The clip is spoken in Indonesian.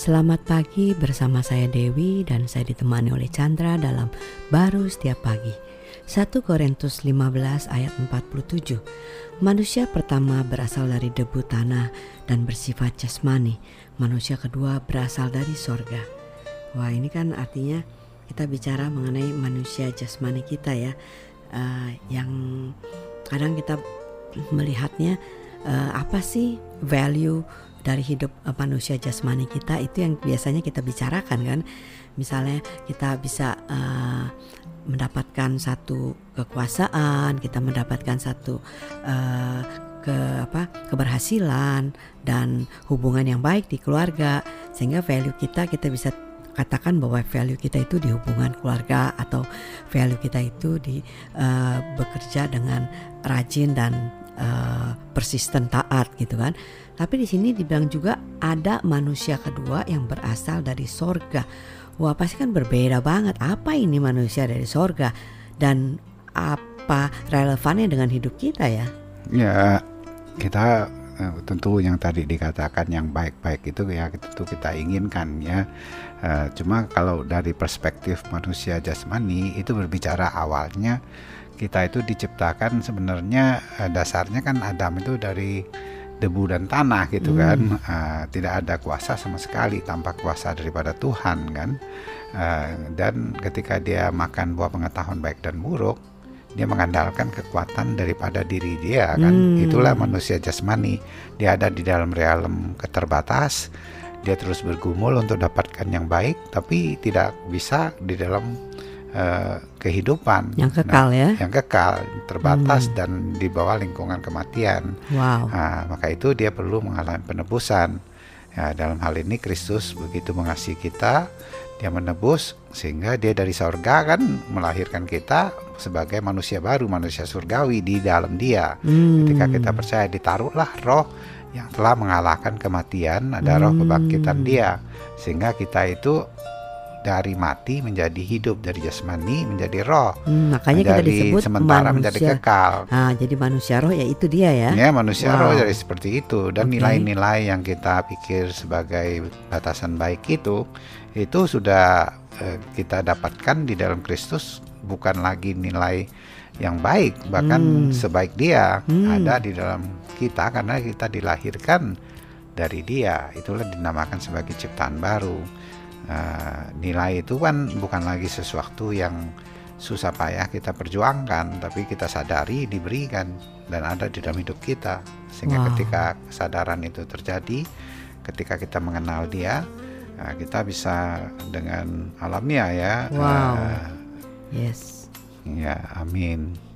Selamat pagi bersama saya Dewi dan saya ditemani oleh Chandra dalam Baru Setiap Pagi. 1 Korintus 15 ayat 47. Manusia pertama berasal dari debu tanah dan bersifat jasmani. Manusia kedua berasal dari sorga. Wah ini kan artinya kita bicara mengenai manusia jasmani kita ya. Uh, yang kadang kita melihatnya uh, apa sih value dari hidup uh, manusia jasmani kita itu yang biasanya kita bicarakan kan? Misalnya kita bisa uh, mendapatkan satu kekuasaan kita mendapatkan satu uh, ke apa keberhasilan dan hubungan yang baik di keluarga sehingga value kita kita bisa katakan bahwa value kita itu di hubungan keluarga atau value kita itu di uh, bekerja dengan rajin dan uh, persisten taat gitu kan tapi di sini dibilang juga ada manusia kedua yang berasal dari sorga. Wah pasti kan berbeda banget. Apa ini manusia dari sorga dan apa relevannya dengan hidup kita ya? Ya kita eh, tentu yang tadi dikatakan yang baik-baik itu ya tentu kita inginkan ya. Uh, cuma kalau dari perspektif manusia jasmani itu berbicara awalnya kita itu diciptakan sebenarnya dasarnya kan Adam itu dari debu dan tanah gitu hmm. kan. Uh, tidak ada kuasa sama sekali tanpa kuasa daripada Tuhan kan. Uh, dan ketika dia makan buah pengetahuan baik dan buruk dia mengandalkan kekuatan daripada diri dia kan. Hmm. itulah manusia jasmani. Dia ada di dalam realem keterbatas. Dia terus bergumul untuk dapatkan yang baik tapi tidak bisa di dalam uh, kehidupan. Yang kekal nah, ya. yang kekal terbatas hmm. dan di bawah lingkungan kematian. Wow. Nah, maka itu dia perlu mengalami penebusan. Ya dalam hal ini Kristus begitu mengasihi kita dia menebus sehingga dia dari sorga kan melahirkan kita sebagai manusia baru manusia surgawi di dalam dia. Hmm. ketika kita percaya ditaruhlah roh yang telah mengalahkan kematian ada hmm. roh kebangkitan dia. Sehingga kita itu dari mati menjadi hidup dari jasmani menjadi roh hmm, makanya kita disebut sementara manusia. menjadi kekal ah jadi manusia roh ya itu dia ya ya manusia wow. roh jadi seperti itu dan nilai-nilai okay. yang kita pikir sebagai batasan baik itu itu sudah eh, kita dapatkan di dalam Kristus bukan lagi nilai yang baik bahkan hmm. sebaik dia hmm. ada di dalam kita karena kita dilahirkan dari dia itulah dinamakan sebagai ciptaan baru uh, nilai itu kan bukan lagi sesuatu yang susah payah kita perjuangkan, tapi kita sadari diberikan dan ada di dalam hidup kita. Sehingga wow. ketika kesadaran itu terjadi, ketika kita mengenal Dia, uh, kita bisa dengan alamiah ya. Wow. Uh, yes. Ya, amin.